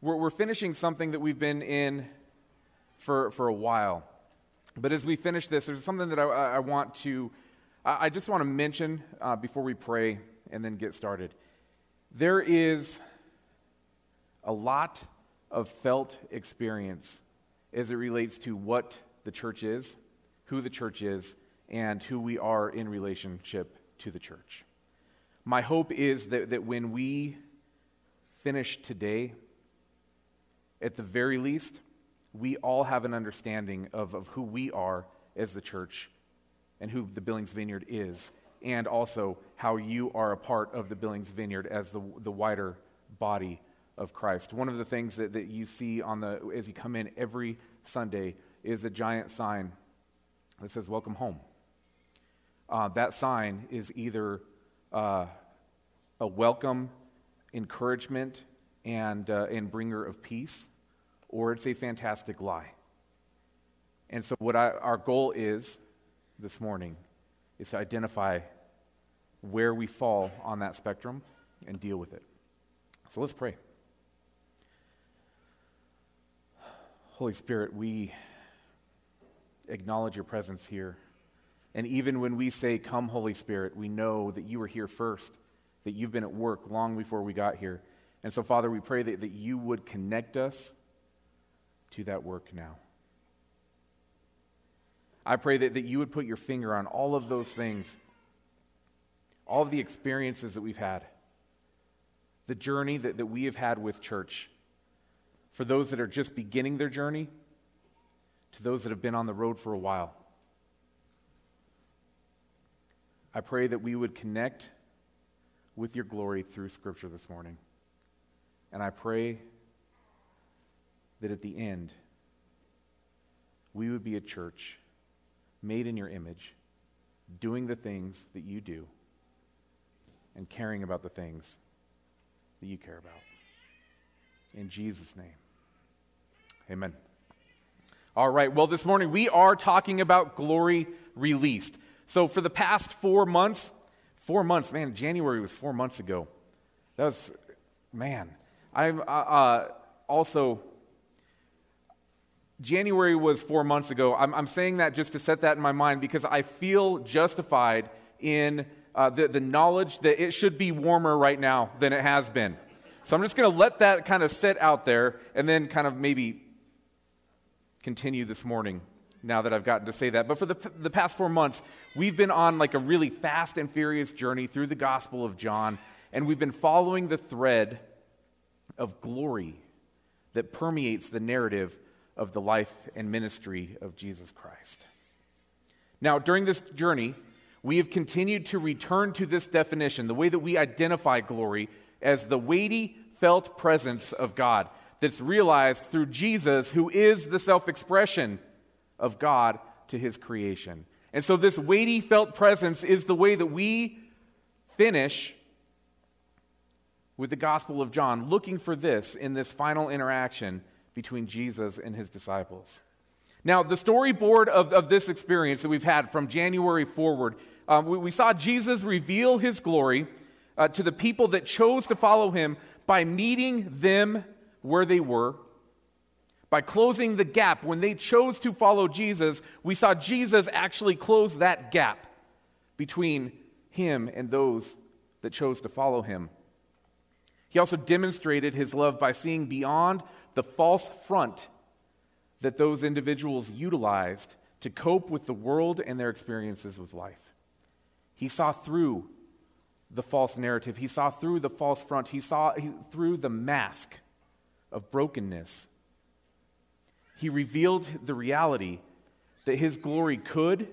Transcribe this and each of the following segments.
we're, we're finishing something that we've been in for, for a while. But as we finish this, there's something that I, I want to, I just want to mention uh, before we pray and then get started. There is a lot of felt experience as it relates to what the church is, who the church is, and who we are in relationship to the church. My hope is that, that when we finish today, at the very least, we all have an understanding of, of who we are as the church and who the Billings Vineyard is, and also how you are a part of the Billings Vineyard as the, the wider body of Christ. One of the things that, that you see on the, as you come in every Sunday is a giant sign that says, Welcome home. Uh, that sign is either uh, a welcome, encouragement, and, uh, and bringer of peace, or it's a fantastic lie. And so, what I, our goal is this morning is to identify where we fall on that spectrum and deal with it. So, let's pray. Holy Spirit, we acknowledge your presence here. And even when we say, Come, Holy Spirit, we know that you were here first, that you've been at work long before we got here. And so, Father, we pray that, that you would connect us to that work now. I pray that, that you would put your finger on all of those things, all of the experiences that we've had, the journey that, that we have had with church, for those that are just beginning their journey, to those that have been on the road for a while. I pray that we would connect with your glory through Scripture this morning. And I pray that at the end, we would be a church made in your image, doing the things that you do, and caring about the things that you care about. In Jesus' name, amen. All right, well, this morning we are talking about glory released. So, for the past four months, four months, man, January was four months ago. That was, man, I'm uh, uh, also January was four months ago. I'm, I'm, saying that just to set that in my mind because I feel justified in uh, the, the knowledge that it should be warmer right now than it has been. So I'm just going to let that kind of sit out there and then kind of maybe continue this morning now that I've gotten to say that. But for the, the past four months, we've been on like a really fast and furious journey through the Gospel of John, and we've been following the thread of glory that permeates the narrative of the life and ministry of Jesus Christ. Now, during this journey, we have continued to return to this definition, the way that we identify glory as the weighty, felt presence of God that's realized through Jesus, who is the self expression of God to his creation. And so, this weighty, felt presence is the way that we finish with the Gospel of John, looking for this in this final interaction between Jesus and his disciples. Now, the storyboard of, of this experience that we've had from January forward, um, we, we, saw Jesus reveal his glory uh, to the people that chose to follow him by meeting them where they were. By closing the gap, when they chose to follow Jesus, we saw Jesus actually close that gap between him and those that chose to follow him. He also demonstrated his love by seeing beyond the false front that those individuals utilized to cope with the world and their experiences with life. He saw through the false narrative, he saw through the false front, he saw through the mask of brokenness. He revealed the reality that his glory could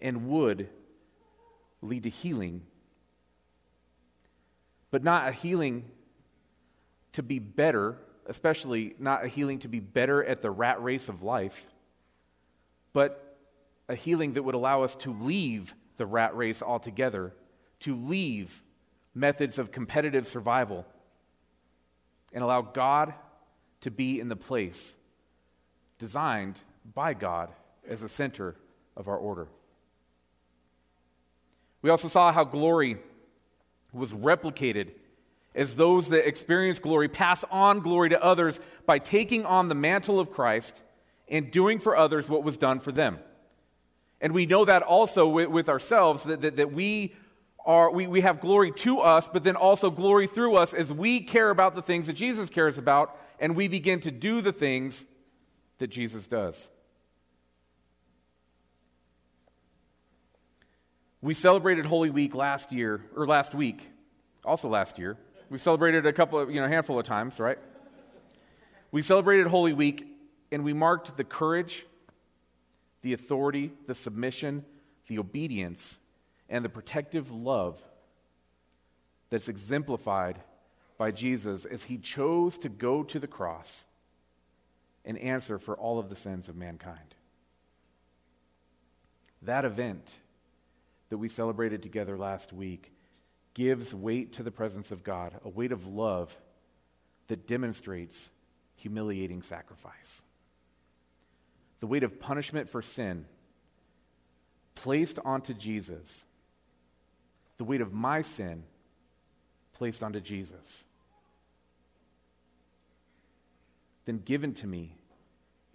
and would lead to healing, but not a healing to be better especially not a healing to be better at the rat race of life, but a healing that would allow us to leave the rat race altogether, to leave methods of competitive survival, and allow God to be in the place designed by God as the center of our order. We also saw how glory was replicated as those that experience glory pass on glory to others by taking on the mantle of Christ and doing for others what was done for them. And we know that also with, with ourselves, that, that, that we, are, we, we have glory to us, but then also glory through us as we care about the things that Jesus cares about and we begin to do the things that Jesus does. We celebrated Holy Week last year, or last week, also last year. We celebrated a couple of, you know, handful of times, right? We celebrated Holy Week and we marked the courage, the authority, the submission, the obedience, and the protective love that's exemplified by Jesus as he chose to go to the cross and answer for all of the sins of mankind. That event that we celebrated together last week gives weight to the presence of God, a weight of love that demonstrates humiliating sacrifice. The weight of punishment for sin placed onto Jesus, the weight of my sin placed onto Jesus, then given to me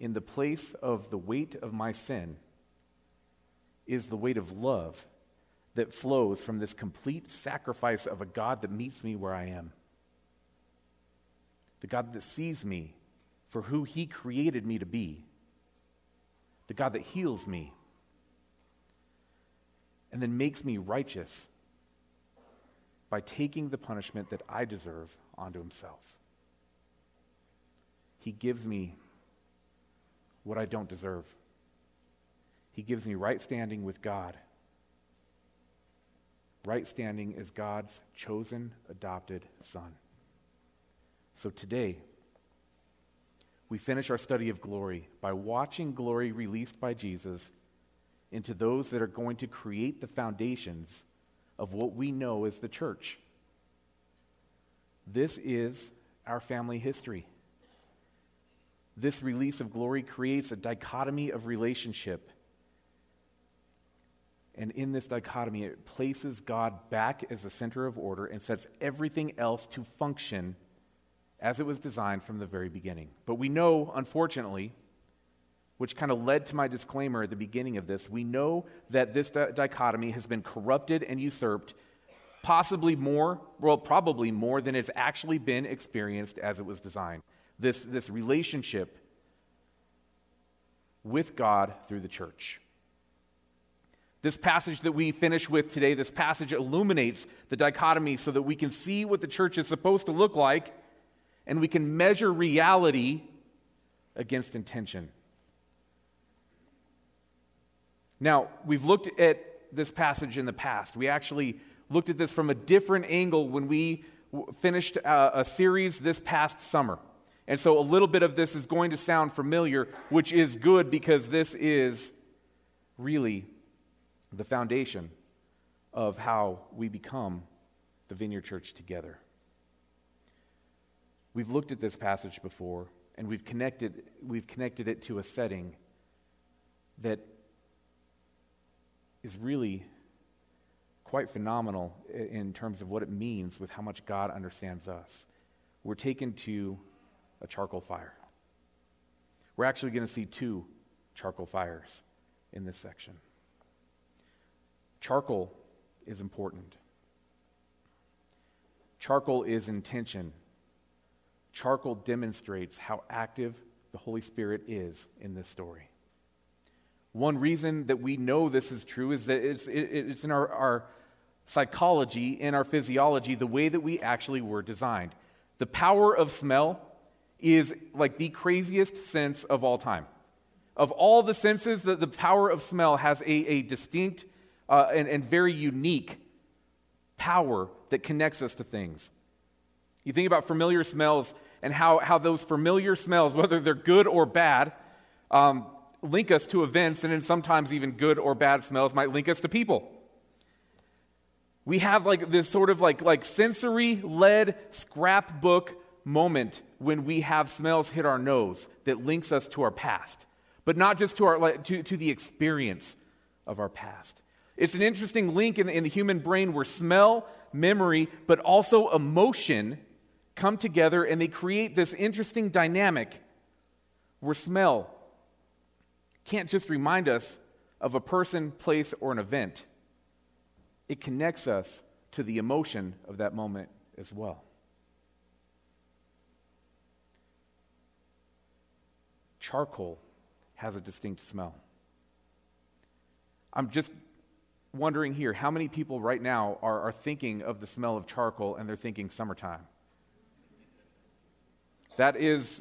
in the place of the weight of my sin is the weight of love that flows from this complete sacrifice of a God that meets me where I am. The God that sees me for who He created me to be. The God that heals me and then makes me righteous by taking the punishment that I deserve onto Himself. He gives me what I don't deserve. He gives me right standing with God right standing as God's chosen, adopted son. So today, we finish our study of glory by watching glory released by Jesus into those that are going to create the foundations of what we know as the church. This is our family history. This release of glory creates a dichotomy of relationship and in this dichotomy, it places God back as the center of order and sets everything else to function as it was designed from the very beginning. But we know, unfortunately, which kind of led to my disclaimer at the beginning of this, we know that this di- dichotomy has been corrupted and usurped, possibly more, well, probably more than it's actually been experienced as it was designed. This, this relationship with God through the church. This passage that we finish with today, this passage illuminates the dichotomy so that we can see what the church is supposed to look like and we can measure reality against intention. Now, we've looked at this passage in the past. We actually looked at this from a different angle when we finished a, a series this past summer. And so a little bit of this is going to sound familiar, which is good because this is really the foundation of how we become the Vineyard Church together. We've looked at this passage before, and we've connected, we've connected it to a setting that is really quite phenomenal in terms of what it means with how much God understands us. We're taken to a charcoal fire. We're actually going to see two charcoal fires in this section. Charcoal is important. Charcoal is intention. Charcoal demonstrates how active the Holy Spirit is in this story. One reason that we know this is true is that it's, it, it's in our, our psychology, in our physiology, the way that we actually were designed. The power of smell is like the craziest sense of all time. Of all the senses, the, the power of smell has a, a distinct uh, and, and very unique power that connects us to things. You think about familiar smells and how, how those familiar smells, whether they're good or bad, um, link us to events, and then sometimes even good or bad smells might link us to people. We have like this sort of like, like sensory led scrapbook moment when we have smells hit our nose that links us to our past, but not just to, our, to, to the experience of our past. It's an interesting link in the, in the human brain where smell, memory, but also emotion come together and they create this interesting dynamic where smell can't just remind us of a person, place, or an event, it connects us to the emotion of that moment as well. Charcoal has a distinct smell. I'm just wondering here how many people right now are, are thinking of the smell of charcoal and they're thinking summertime? That is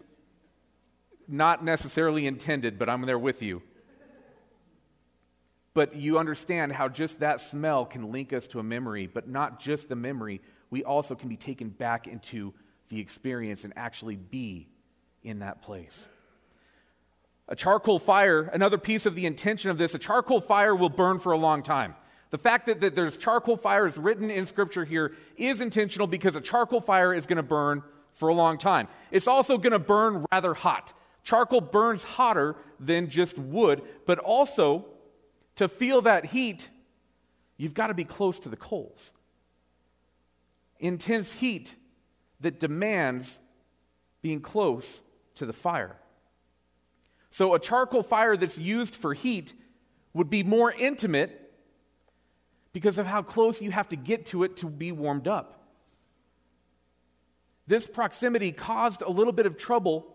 not necessarily intended, but I'm there with you. But you understand how just that smell can link us to a memory, but not just the memory, we also can be taken back into the experience and actually be in that place. A charcoal fire, another piece of the intention of this, a charcoal fire will burn for a long time. The fact that, that there's charcoal fires written in Scripture here is intentional because a charcoal fire is going to burn for a long time. It's also going to burn rather hot. Charcoal burns hotter than just wood, but also to feel that heat, you've got to be close to the coals. Intense heat that demands being close to the fire. So, a charcoal fire that's used for heat would be more intimate because of how close you have to get to it to be warmed up. This proximity caused a little bit of trouble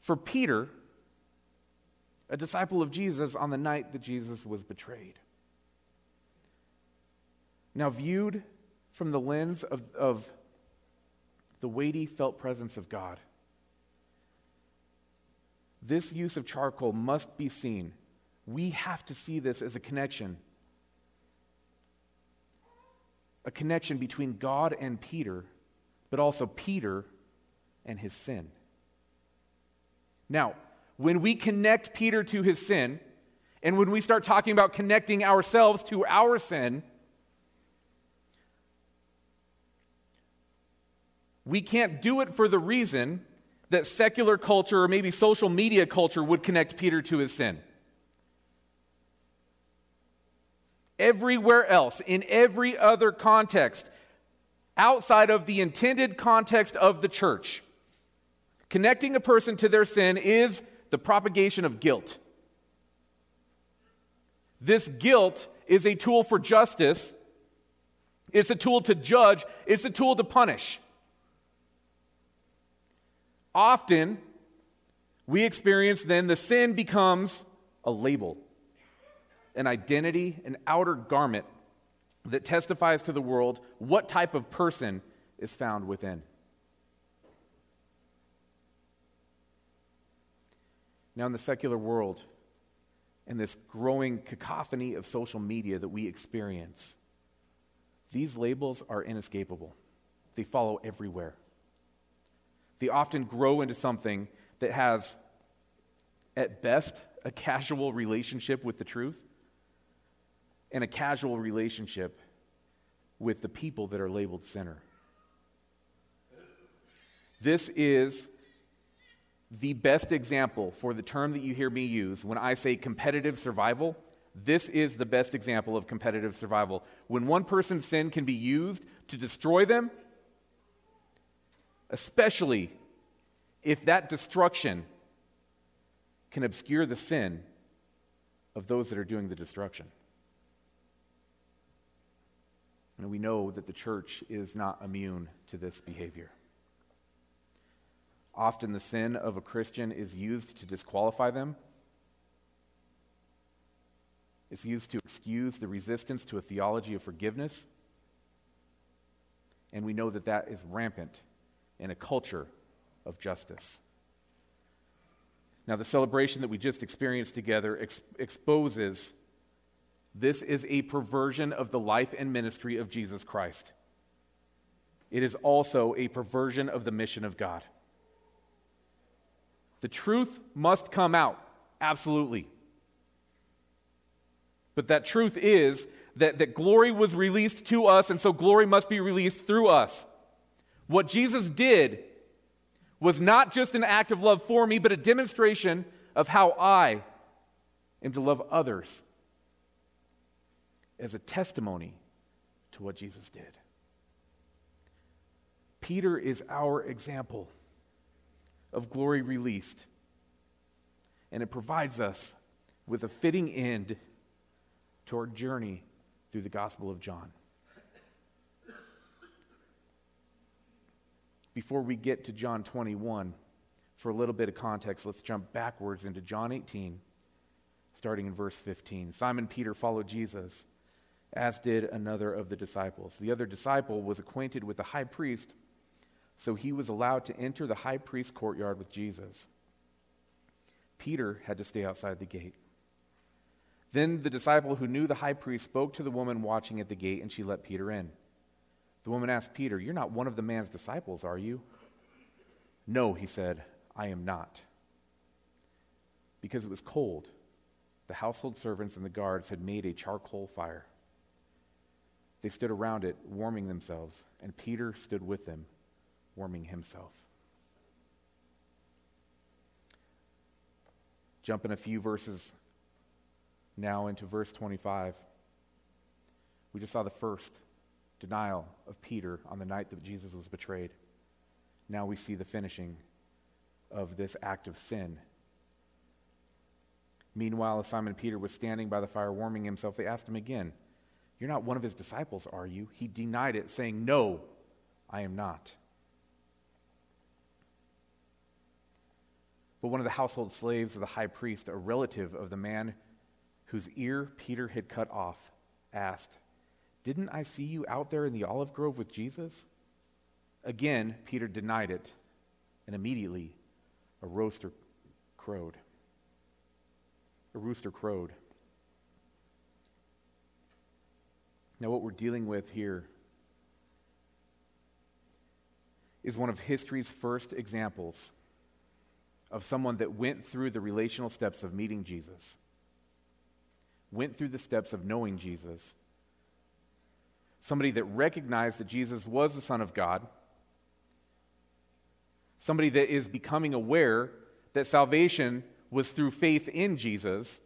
for Peter, a disciple of Jesus, on the night that Jesus was betrayed. Now, viewed from the lens of, of the weighty felt presence of God, this use of charcoal must be seen. We have to see this as a connection a connection between God and Peter, but also Peter and his sin. Now, when we connect Peter to his sin, and when we start talking about connecting ourselves to our sin, we can't do it for the reason that secular culture or maybe social media culture would connect Peter to his sin. Everywhere else, in every other context, outside of the intended context of the church. Connecting a person to their sin is the propagation of guilt. This guilt is a tool for justice, it's a tool to judge, it's a tool to punish. Often, we experience then the sin becomes a label an identity, an outer garment that testifies to the world what type of person is found within. Now, in the secular world, in this growing cacophony of social media that we experience, these labels are inescapable. They follow everywhere. They often grow into something that has, at best, a casual relationship with the truth, and a casual relationship with the people that are labeled sinner. This is the best example for the term that you hear me use when I say competitive survival. This is the best example of competitive survival. When one person's sin can be used to destroy them, especially if that destruction can obscure the sin of those that are doing the destruction. And we know that the church is not immune to this behavior. Often the sin of a Christian is used to disqualify them. It's used to excuse the resistance to a theology of forgiveness. And we know that that is rampant in a culture of justice. Now, the celebration that we just experienced together ex- exposes this is a perversion of the life and ministry of Jesus Christ. It is also a perversion of the mission of God. The truth must come out, absolutely. But that truth is that, that glory was released to us, and so glory must be released through us. What Jesus did was not just an act of love for me, but a demonstration of how I am to love others as a testimony to what Jesus did. Peter is our example of glory released, and it provides us with a fitting end to our journey through the Gospel of John. Before we get to John 21, for a little bit of context, let's jump backwards into John 18, starting in verse 15. Simon Peter followed Jesus, as did another of the disciples. The other disciple was acquainted with the high priest, so he was allowed to enter the high priest's courtyard with Jesus. Peter had to stay outside the gate. Then the disciple who knew the high priest spoke to the woman watching at the gate, and she let Peter in. The woman asked Peter, You're not one of the man's disciples, are you? No, he said, I am not. Because it was cold, the household servants and the guards had made a charcoal fire. They stood around it, warming themselves, and Peter stood with them, warming himself. Jumping a few verses now into verse 25. We just saw the first denial of Peter on the night that Jesus was betrayed. Now we see the finishing of this act of sin. Meanwhile, as Simon Peter was standing by the fire warming himself, they asked him again, You're not one of his disciples, are you? He denied it, saying, No, I am not. But one of the household slaves of the high priest, a relative of the man whose ear Peter had cut off, asked, Didn't I see you out there in the olive grove with Jesus? Again, Peter denied it, and immediately a rooster crowed. A rooster crowed. Now, what we're dealing with here is one of history's first examples of someone that went through the relational steps of meeting Jesus went through the steps of knowing Jesus. Somebody that recognized that Jesus was the Son of God. Somebody that is becoming aware that salvation was through faith in Jesus.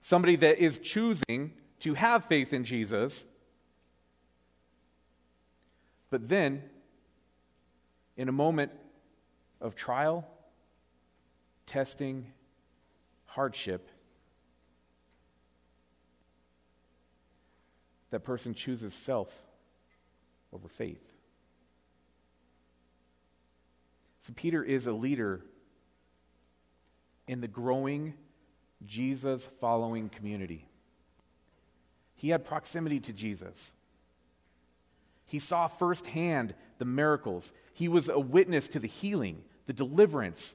Somebody that is choosing to have faith in Jesus. But then, in a moment of trial, testing, hardship, that person chooses self over faith. So, Peter is a leader in the growing Jesus following community. He had proximity to Jesus. He saw firsthand the miracles. He was a witness to the healing, the deliverance.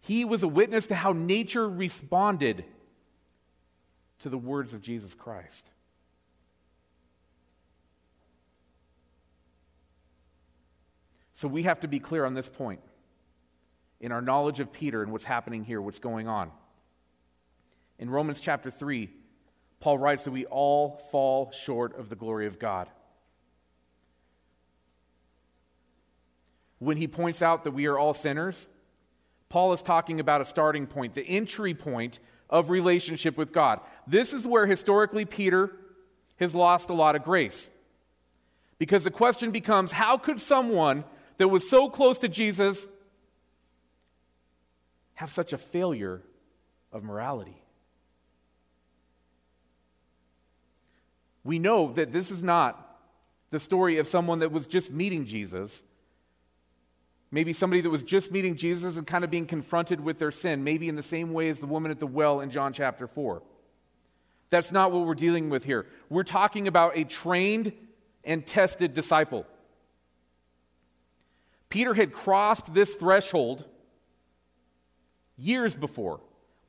He was a witness to how nature responded to the words of Jesus Christ. So we have to be clear on this point in our knowledge of Peter and what's happening here, what's going on. In Romans chapter 3, Paul writes that we all fall short of the glory of God. When he points out that we are all sinners, Paul is talking about a starting point, the entry point of relationship with God. This is where historically Peter has lost a lot of grace. Because the question becomes how could someone that was so close to Jesus have such a failure of morality? We know that this is not the story of someone that was just meeting Jesus. Maybe somebody that was just meeting Jesus and kind of being confronted with their sin, maybe in the same way as the woman at the well in John chapter 4. That's not what we're dealing with here. We're talking about a trained and tested disciple. Peter had crossed this threshold years before.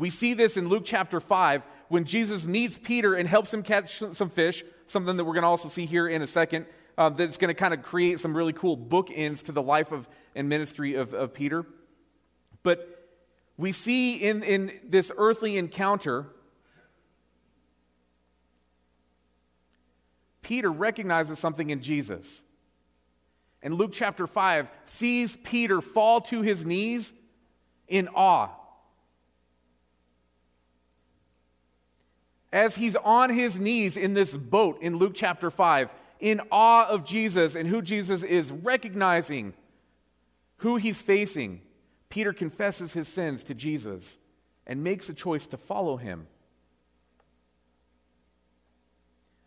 We see this in Luke chapter 5 when Jesus meets Peter and helps him catch some fish, something that we're going to also see here in a second, uh, that's going to kind of create some really cool bookends to the life of and ministry of, of Peter. But we see in, in this earthly encounter, Peter recognizes something in Jesus and Luke chapter 5 sees Peter fall to his knees in awe. As he's on his knees in this boat in Luke chapter 5, in awe of Jesus and who Jesus is, recognizing who he's facing, Peter confesses his sins to Jesus and makes a choice to follow him.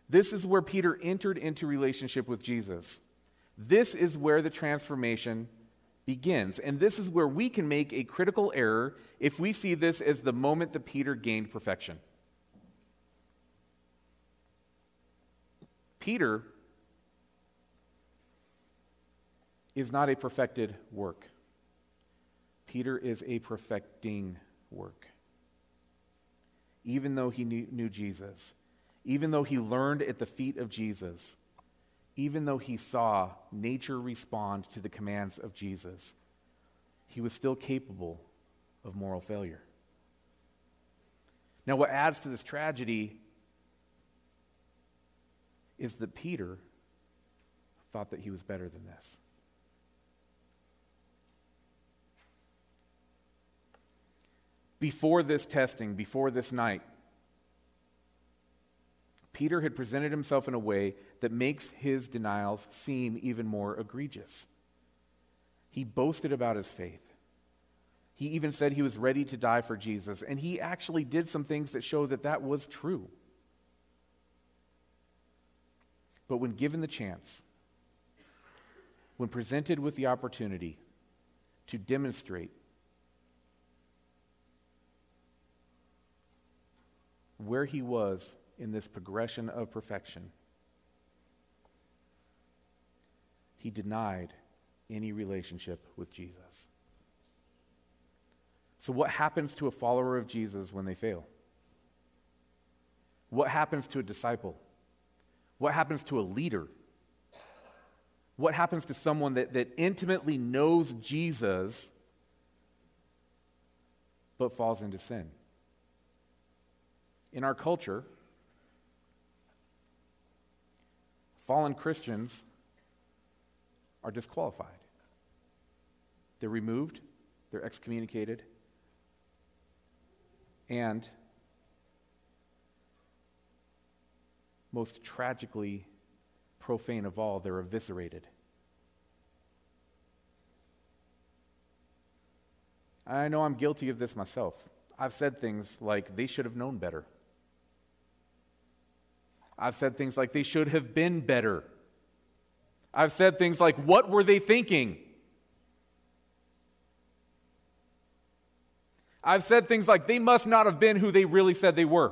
This is where Peter entered into relationship with Jesus. This is where the transformation begins. And this is where we can make a critical error if we see this as the moment that Peter gained perfection. Peter is not a perfected work. Peter is a perfecting work. Even though he knew, knew, Jesus, even though he learned at the feet of Jesus, even though he saw nature respond to the commands of Jesus, he was still capable of moral failure. Now, what adds to this tragedy is that Peter thought that he was better than this. Before this testing, before this night, Peter had presented himself in a way that makes his denials seem even more egregious. He boasted about his faith. He even said he was ready to die for Jesus, and he actually did some things that show that that was true. But when given the chance, when presented with the opportunity to demonstrate where he was in this progression of perfection, he denied any relationship with Jesus. So, what happens to a follower of Jesus when they fail? What happens to a disciple? What happens to a leader? What happens to someone that, that intimately knows Jesus but falls into sin? In our culture, fallen Christians are disqualified. They're removed, they're excommunicated, and most tragically profane of all, they're eviscerated. I know I'm guilty of this myself. I've said things like, they should have known better. I've said things like, they should have been better. I've said things like, what were they thinking? I've said things like, they must not have been who they really said they were.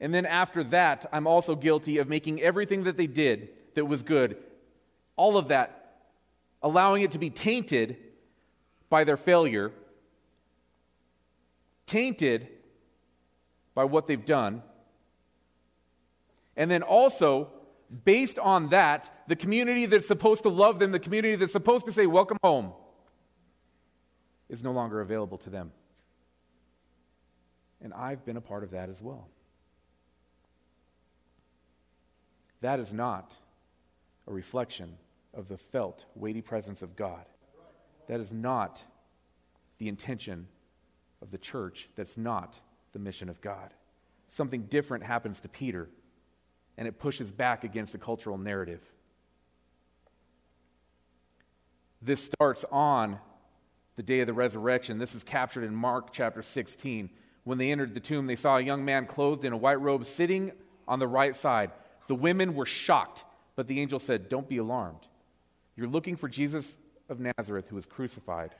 And then after that, I'm also guilty of making everything that they did that was good, all of that, allowing it to be tainted by their failure, tainted by what they've done. And then also, based on that, the community that's supposed to love them, the community that's supposed to say, Welcome home, is no longer available to them. And I've been a part of that as well. That is not a reflection of the felt, weighty presence of God. That is not the intention of the church. That's not the mission of God. Something different happens to Peter, and it pushes back against the cultural narrative. This starts on the day of the resurrection. This is captured in Mark chapter 16. When they entered the tomb, they saw a young man clothed in a white robe sitting on the right side. The women were shocked, but the angel said, Don't be alarmed. You're looking for Jesus of Nazareth who was crucified.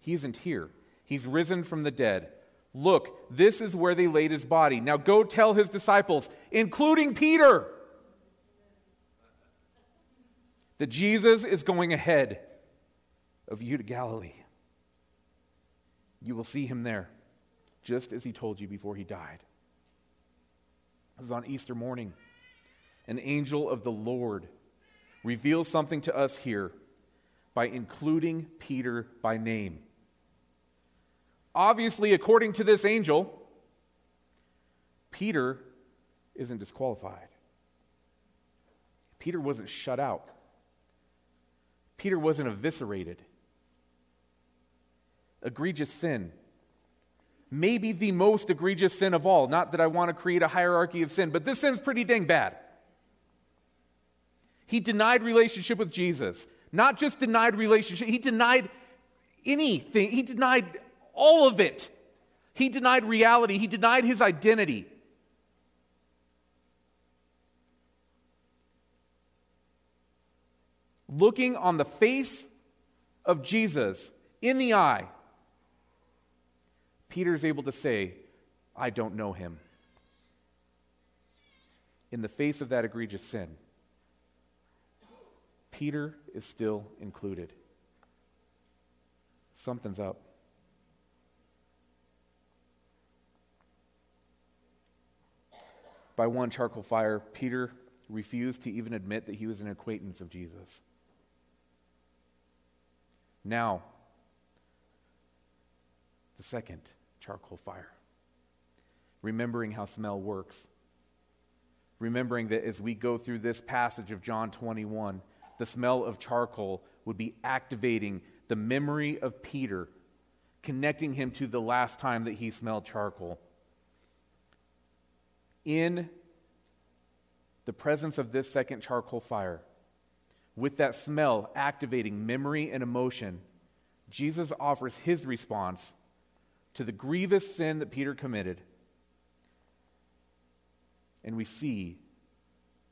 He isn't here, he's risen from the dead. Look, this is where they laid his body. Now go tell his disciples, including Peter, that Jesus is going ahead of you to Galilee. You will see him there, just as he told you before he died. This is on Easter morning an angel of the Lord, reveals something to us here by including Peter by name. Obviously, according to this angel, Peter isn't disqualified. Peter wasn't shut out. Peter wasn't eviscerated. Egregious sin, maybe the most egregious sin of all. Not that I want to create a hierarchy of sin, but this sin's pretty dang bad. He denied relationship with Jesus. Not just denied relationship, he denied anything. He denied all of it. He denied reality. He denied his identity. Looking on the face of Jesus in the eye, Peter is able to say, I don't know him. In the face of that egregious sin, Peter is still included. Something's up. By one charcoal fire, Peter refused to even admit that he was an acquaintance of Jesus. Now, the second charcoal fire. Remembering how smell works. Remembering that as we go through this passage of John 21, the smell of charcoal would be activating the memory of Peter, connecting him to the last time that he smelled charcoal. In the presence of this second charcoal fire, with that smell activating memory and emotion, Jesus offers his response to the grievous sin that Peter committed. And we see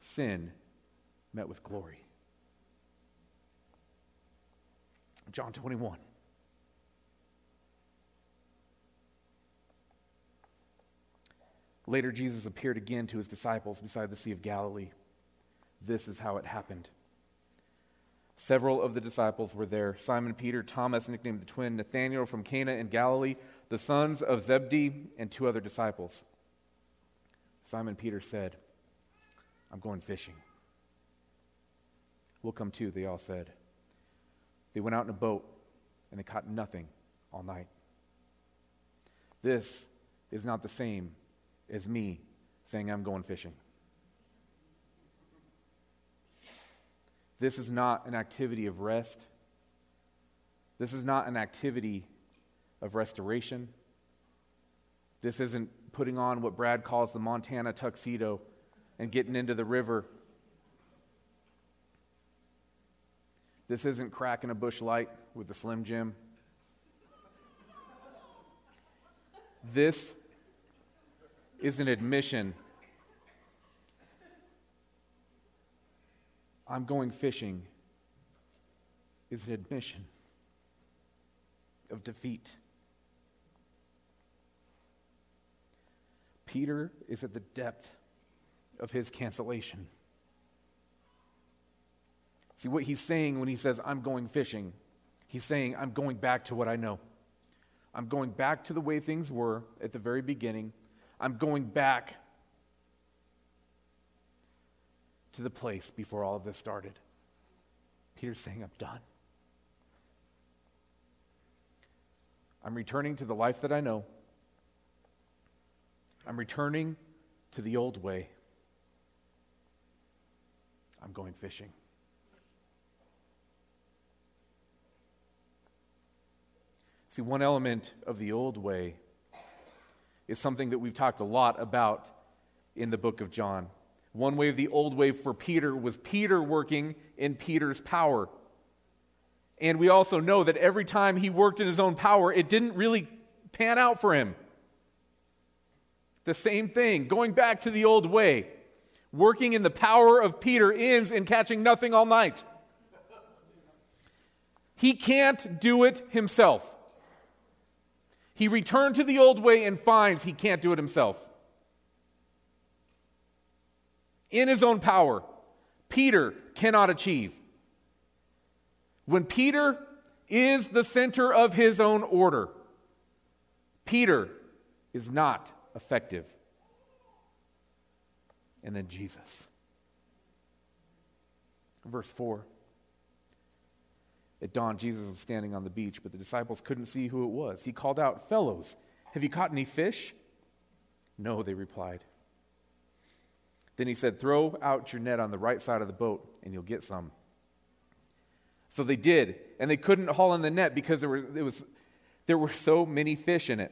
sin met with glory. John 21. Later, Jesus appeared again to his disciples beside the Sea of Galilee. This is how it happened. Several of the disciples were there Simon Peter, Thomas, nicknamed the twin, Nathanael from Cana in Galilee, the sons of Zebedee, and two other disciples. Simon Peter said, I'm going fishing. We'll come too, they all said. They went out in a boat and they caught nothing all night. This is not the same as me saying I'm going fishing. This is not an activity of rest. This is not an activity of restoration. This isn't putting on what Brad calls the Montana tuxedo and getting into the river This isn't cracking a Busch Light with the Slim Jim. This is an admission. I'm going fishing is an admission of defeat. Peter is at the depth of his cancellation. See, what he's saying when he says, I'm going fishing, he's saying, I'm going back to what I know. I'm going back to the way things were at the very beginning. I'm going back to the place before all of this started. Peter's saying, I'm done. I'm returning to the life that I know. I'm returning to the old way. I'm going fishing. See, one element of the old way is something that we've talked a lot about in the book of John. One way of the old way for Peter was Peter working in Peter's power. And we also know that every time he worked in his own power, it didn't really pan out for him. The same thing, going back to the old way. Working in the power of Peter ends in catching nothing all night. He can't do it himself. He returned to the old way and finds he can't do it himself. In his own power, Peter cannot achieve. When Peter is the center of his own order, Peter is not effective. And then Jesus. Verse 4. At dawn, Jesus was standing on the beach, but the disciples couldn't see who it was. He called out, Fellows, have you caught any fish? No, they replied. Then he said, Throw out your net on the right side of the boat, and you'll get some. So they did, and they couldn't haul in the net because there were, it was, there were so many fish in it.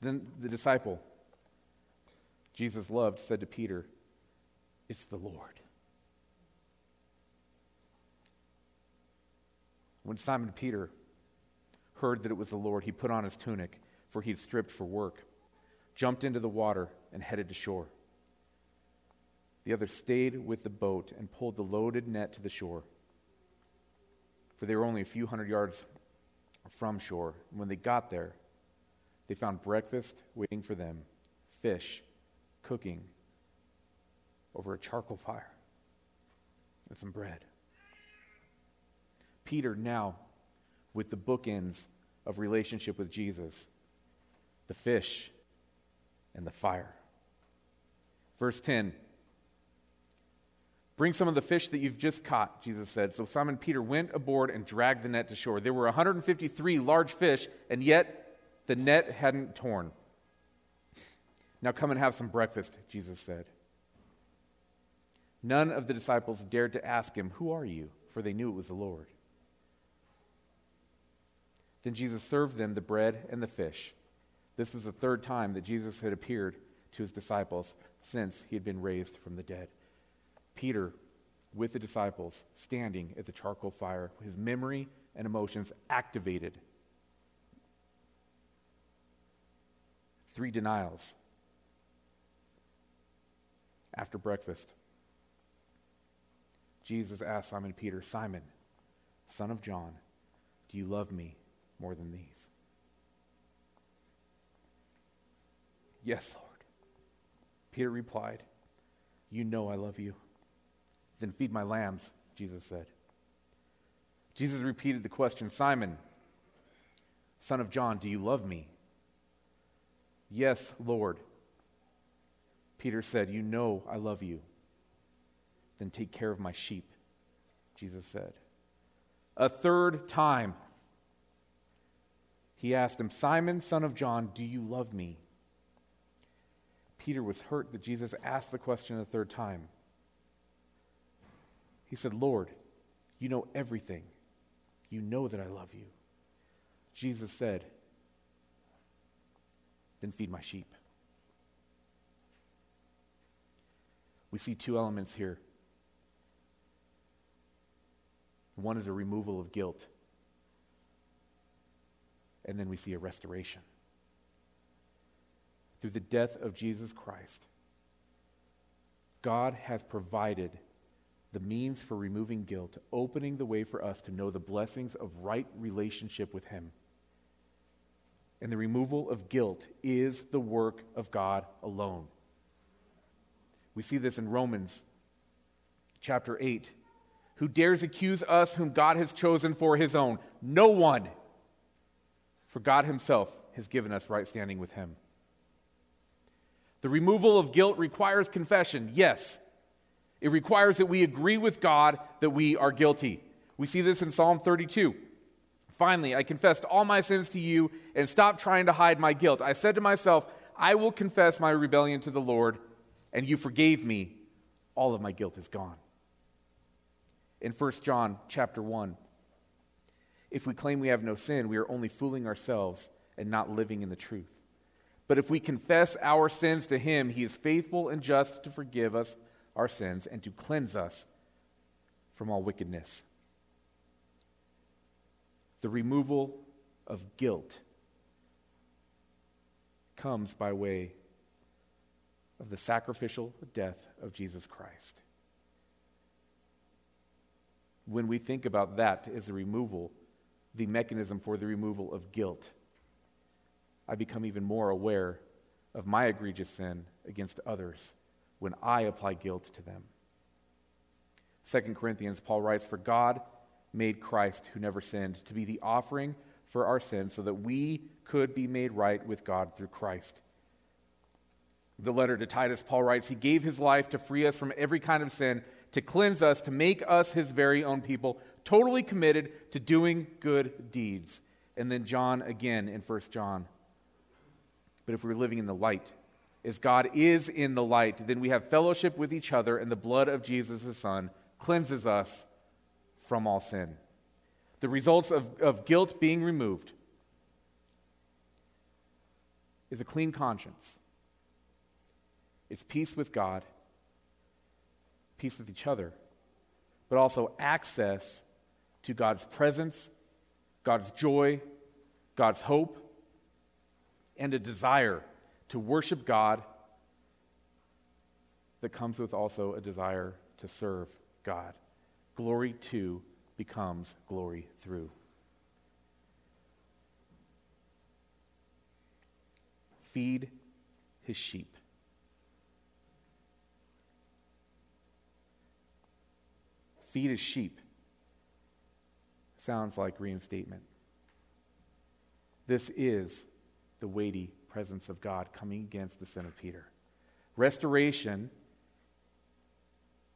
Then the disciple Jesus loved said to Peter, It's the Lord. When Simon Peter heard that it was the Lord, he put on his tunic, for he had stripped for work, jumped into the water, and headed to shore. The other stayed with the boat and pulled the loaded net to the shore. For they were only a few hundred yards from shore. And when they got there, they found breakfast waiting for them fish cooking over a charcoal fire and some bread. Peter, now with the bookends of relationship with Jesus the fish and the fire. Verse 10 Bring some of the fish that you've just caught, Jesus said. So Simon Peter went aboard and dragged the net to shore. There were 153 large fish, and yet the net hadn't torn. Now come and have some breakfast, Jesus said. None of the disciples dared to ask him, Who are you? For they knew it was the Lord. Then Jesus served them the bread and the fish. This was the third time that Jesus had appeared to his disciples since he had been raised from the dead. Peter, with the disciples, standing at the charcoal fire, his memory and emotions activated. Three denials after breakfast. Jesus asked Simon Peter, Simon, son of John, do you love me more than these? Yes, Lord. Peter replied, You know I love you. Then feed my lambs, Jesus said. Jesus repeated the question Simon, son of John, do you love me? Yes, Lord. Peter said, You know I love you. Then take care of my sheep, Jesus said. A third time, he asked him, Simon, son of John, do you love me? Peter was hurt that Jesus asked the question a third time. He said, Lord, you know everything. You know that I love you. Jesus said, Then feed my sheep. We see two elements here. One is a removal of guilt, and then we see a restoration. Through the death of Jesus Christ, God has provided the means for removing guilt, opening the way for us to know the blessings of right relationship with Him. And the removal of guilt is the work of God alone. We see this in Romans chapter 8. Who dares accuse us whom God has chosen for his own? No one. For God himself has given us right standing with him. The removal of guilt requires confession, yes. It requires that we agree with God that we are guilty. We see this in Psalm 32. Finally, I confessed all my sins to you and stopped trying to hide my guilt. I said to myself, I will confess my rebellion to the Lord, and you forgave me. All of my guilt is gone. In 1 John chapter 1, if we claim we have no sin, we are only fooling ourselves and not living in the truth. But if we confess our sins to him, he is faithful and just to forgive us our sins and to cleanse us from all wickedness. The removal of guilt comes by way of the sacrificial death of Jesus Christ. When we think about that as the removal, the mechanism for the removal of guilt, I become even more aware of my egregious sin against others when I apply guilt to them. 2 Corinthians, Paul writes, For God made Christ, who never sinned, to be the offering for our sins so that we could be made right with God through Christ. The letter to Titus, Paul writes, He gave his life to free us from every kind of sin, to cleanse us, to make us his very own people, totally committed to doing good deeds. And then John again in 1 John. But if we're living in the light, as God is in the light, then we have fellowship with each other, and the blood of Jesus, his Son, cleanses us from all sin. The results of, of guilt being removed is a clean conscience. It's peace with God, peace with each other, but also access to God's presence, God's joy, God's hope, and a desire to worship God that comes with also a desire to serve God. Glory to becomes glory through. Feed his sheep. Feed his sheep. Sounds like reinstatement. This is the weighty presence of God coming against the sin of Peter. Restoration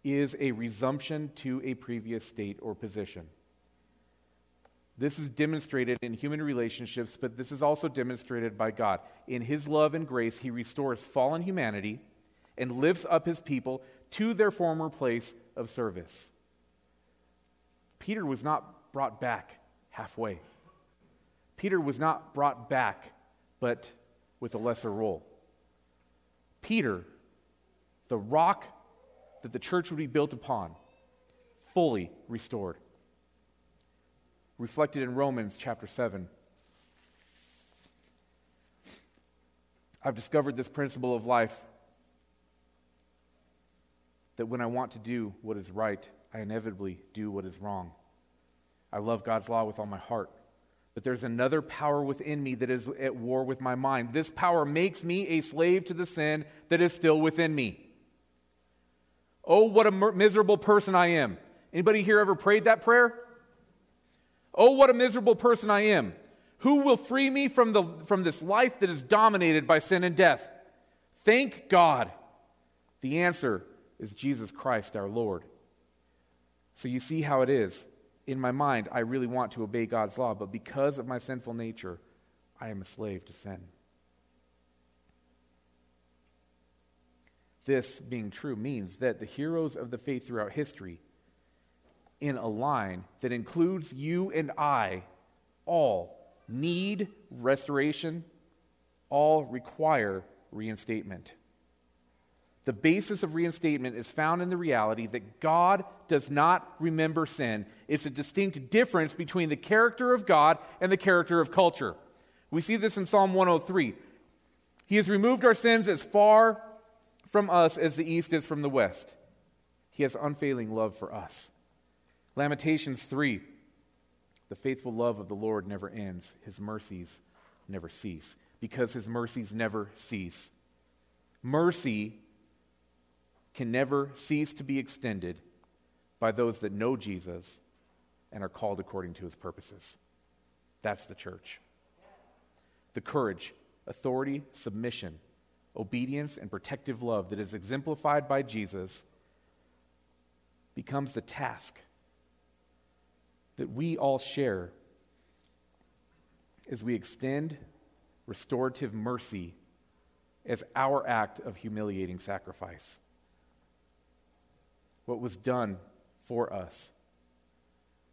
is a resumption to a previous state or position. This is demonstrated in human relationships, but this is also demonstrated by God. In His love and grace, He restores fallen humanity and lifts up His people to their former place of service. Peter was brought back halfway. Peter was not brought back, but with a lesser role. Peter, the rock that the church would be built upon, fully restored. Reflected in Romans chapter 7. I've discovered this principle of life that when I want to do what is right, I inevitably do what is wrong. I love God's law with all my heart. But there's another power within me that is at war with my mind. This power makes me a slave to the sin that is still within me. Oh, what a miserable person I am. Anybody here ever prayed that prayer? Oh, what a miserable person I am. Who will free me from, the, from this life that is dominated by sin and death? Thank God. The answer is Jesus Christ our Lord. So you see how it is. In my mind, I really want to obey God's law, but because of my sinful nature, I am a slave to sin. This being true means that the heroes of the faith throughout history, in a line that includes you and I, all need restoration, all require reinstatement. The basis of reinstatement is found in the reality that God does not remember sin. It's a distinct difference between the character of God and the character of culture. We see this in Psalm 103. He has removed our sins as far from us as the east is from the west. He has unfailing love for us. Lamentations 3 The faithful love of the Lord never ends, his mercies never cease, because his mercies never cease. Mercy can never cease to be extended by those that know Jesus and are called according to his purposes. That's the church. The courage, authority, submission, obedience, and protective love that is exemplified by Jesus becomes the task that we all share as we extend restorative mercy as our act of humiliating sacrifice. What was done for us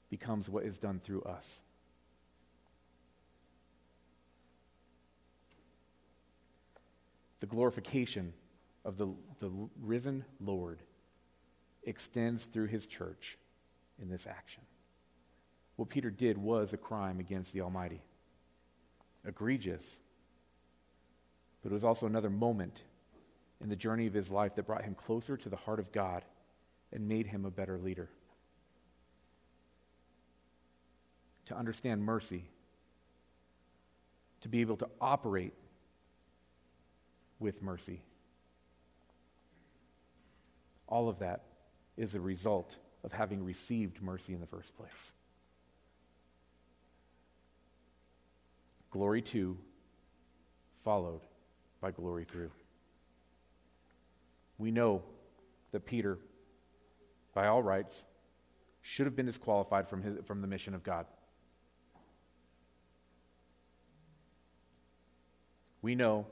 becomes what is done through us. the glorification of the, the risen Lord extends through his church in this action. What Peter did was a crime against the Almighty, egregious, but it was also another moment in the journey of his life that brought him closer to the heart of God and made him a better leader. To understand mercy, to be able to operate with mercy. All of that is a result of having received mercy in the first place. Glory to, followed by glory through. We know that Peter, by all rights, should have been disqualified from, his, from the mission of God. We know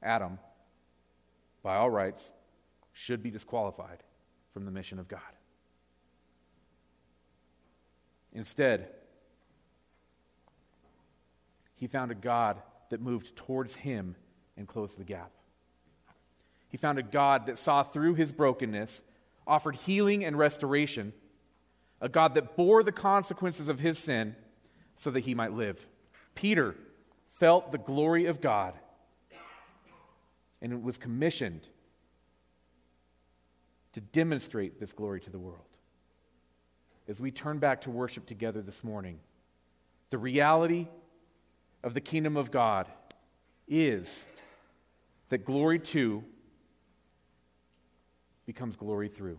Adam, by all rights, should be disqualified from the mission of God. Instead, he found a God that moved towards him and closed the gap. He found a God that saw through his brokenness, offered healing and restoration, a God that bore the consequences of his sin so that he might live. Peter felt the glory of God and was commissioned to demonstrate this glory to the world. As we turn back to worship together this morning, the reality of the kingdom of God is that glory to becomes glory through.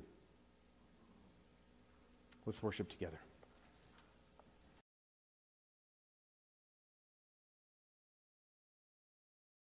Let's worship together.